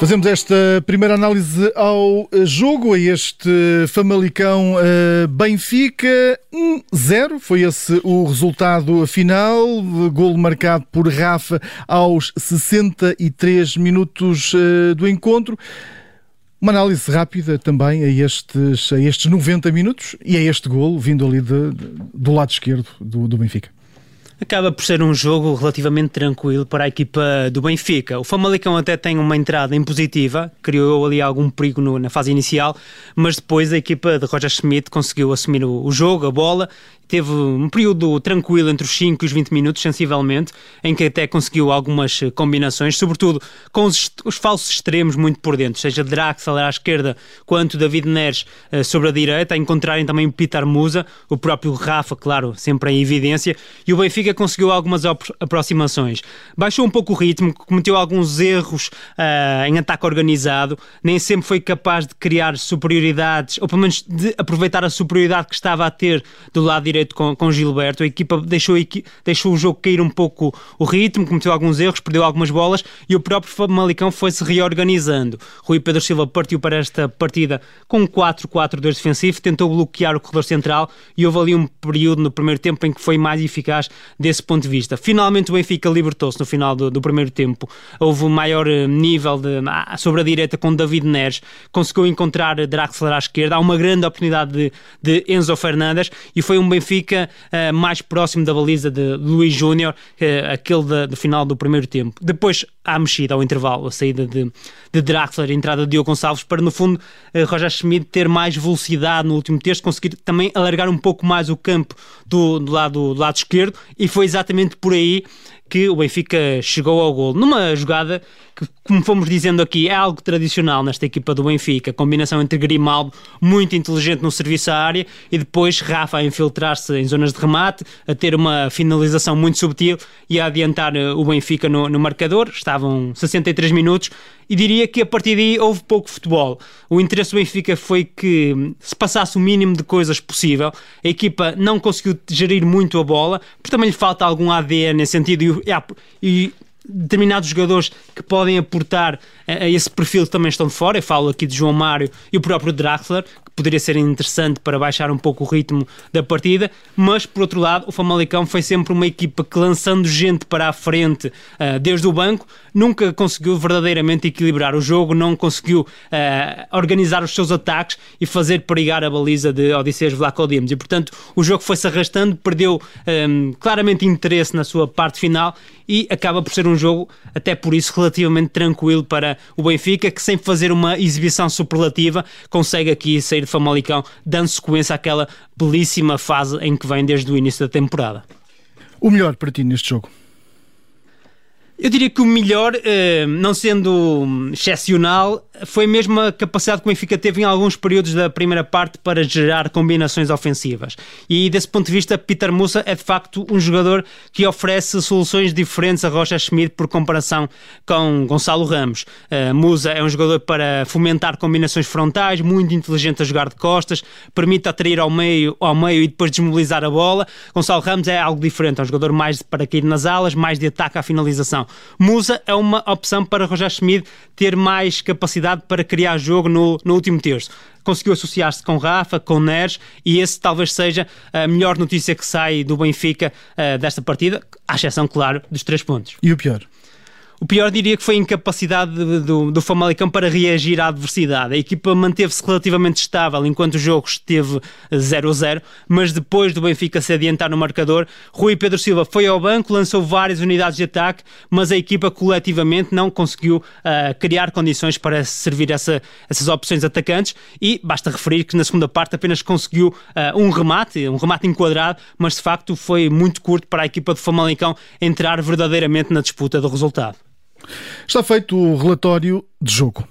Fazemos esta primeira análise ao jogo, a este Famalicão uh, Benfica 1-0. Foi esse o resultado final. Golo marcado por Rafa aos 63 minutos uh, do encontro. Uma análise rápida também a estes, a estes 90 minutos e a este golo vindo ali de, de, do lado esquerdo do, do Benfica. Acaba por ser um jogo relativamente tranquilo para a equipa do Benfica. O Famalicão até tem uma entrada impositiva, criou ali algum perigo no, na fase inicial, mas depois a equipa de Roger Schmidt conseguiu assumir o, o jogo, a bola teve um período tranquilo entre os 5 e os 20 minutos, sensivelmente, em que até conseguiu algumas eh, combinações, sobretudo com os, os falsos extremos muito por dentro, seja Draxler à esquerda, quanto David Neres uh, sobre a direita, a encontrarem também o Peter Musa, o próprio Rafa, claro, sempre em evidência, e o Benfica conseguiu algumas aproximações. Baixou um pouco o ritmo, cometeu alguns erros uh, em ataque organizado, nem sempre foi capaz de criar superioridades, ou pelo menos de aproveitar a superioridade que estava a ter do lado direito direito com, com Gilberto. A equipa deixou, deixou o jogo cair um pouco o ritmo, cometeu alguns erros, perdeu algumas bolas e o próprio Famalicão foi-se reorganizando. Rui Pedro Silva partiu para esta partida com um 4-4-2 defensivo, tentou bloquear o corredor central e houve ali um período no primeiro tempo em que foi mais eficaz desse ponto de vista. Finalmente o Benfica libertou-se no final do, do, primeiro tempo. Houve um maior eh, nível de, ah, sobre a direita com David Neres, conseguiu encontrar Draxler à esquerda. Há uma grande oportunidade de, de Enzo Fernandes e foi um Benfica Benfica uh, mais próximo da baliza de Luís Júnior, uh, aquele do final do primeiro tempo. Depois há mexida ao intervalo, a saída de, de Draxler, a entrada de Diogo Gonçalves, para no fundo uh, Roger Schmidt ter mais velocidade no último terço, conseguir também alargar um pouco mais o campo do, do, lado, do lado esquerdo, e foi exatamente por aí que o Benfica chegou ao gol. Numa jogada que, como fomos dizendo aqui, é algo tradicional nesta equipa do Benfica. Combinação entre Grimaldo, muito inteligente no serviço à área, e depois Rafa a infiltrar-se em zonas de remate, a ter uma finalização muito subtil e a adiantar eh, o Benfica no, no marcador. Estavam 63 minutos e diria que a partir daí houve pouco futebol. O interesse do Benfica foi que se passasse o mínimo de coisas possível. A equipa não conseguiu gerir muito a bola, porque também lhe falta algum ADN nesse sentido e, e determinados jogadores que podem aportar a, esse perfil também estão de fora. Eu falo aqui de João Mário e o próprio Draxler, poderia ser interessante para baixar um pouco o ritmo da partida, mas por outro lado, o Famalicão foi sempre uma equipa que lançando gente para a frente uh, desde o banco, nunca conseguiu verdadeiramente equilibrar o jogo, não conseguiu uh, organizar os seus ataques e fazer perigar a baliza de Odisseias Vlaco Dimos. E portanto, o jogo foi-se arrastando, perdeu um, claramente interesse na sua parte final e acaba por ser um jogo, até por isso, relativamente tranquilo para o Benfica, que sem fazer uma exibição superlativa, consegue aqui sair Famalicão, dando sequência àquela belíssima fase em que vem desde o início da temporada. O melhor para ti neste jogo? Eu diria que o melhor, eh, não sendo excepcional, foi mesmo a capacidade que o Benfica teve em alguns períodos da primeira parte para gerar combinações ofensivas. E desse ponto de vista, Peter Musa é de facto um jogador que oferece soluções diferentes a Rocha Schmidt por comparação com Gonçalo Ramos. Uh, Musa é um jogador para fomentar combinações frontais, muito inteligente a jogar de costas, permite atrair ao meio, ao meio e depois desmobilizar a bola. Gonçalo Ramos é algo diferente, é um jogador mais para cair nas alas, mais de ataque à finalização. Musa é uma opção para Roger Schmidt ter mais capacidade para criar jogo no, no último terço conseguiu associar-se com Rafa, com Neres, e esse talvez seja a melhor notícia que sai do Benfica uh, desta partida, à exceção, claro, dos três pontos. E o pior? O pior diria que foi a incapacidade do, do Famalicão para reagir à adversidade. A equipa manteve-se relativamente estável enquanto o jogo esteve 0-0, mas depois do Benfica se adiantar no marcador, Rui Pedro Silva foi ao banco, lançou várias unidades de ataque, mas a equipa coletivamente não conseguiu uh, criar condições para servir essa, essas opções atacantes e basta referir que na segunda parte apenas conseguiu uh, um remate, um remate enquadrado, mas de facto foi muito curto para a equipa de Famalicão entrar verdadeiramente na disputa do resultado. Está feito o relatório de jogo.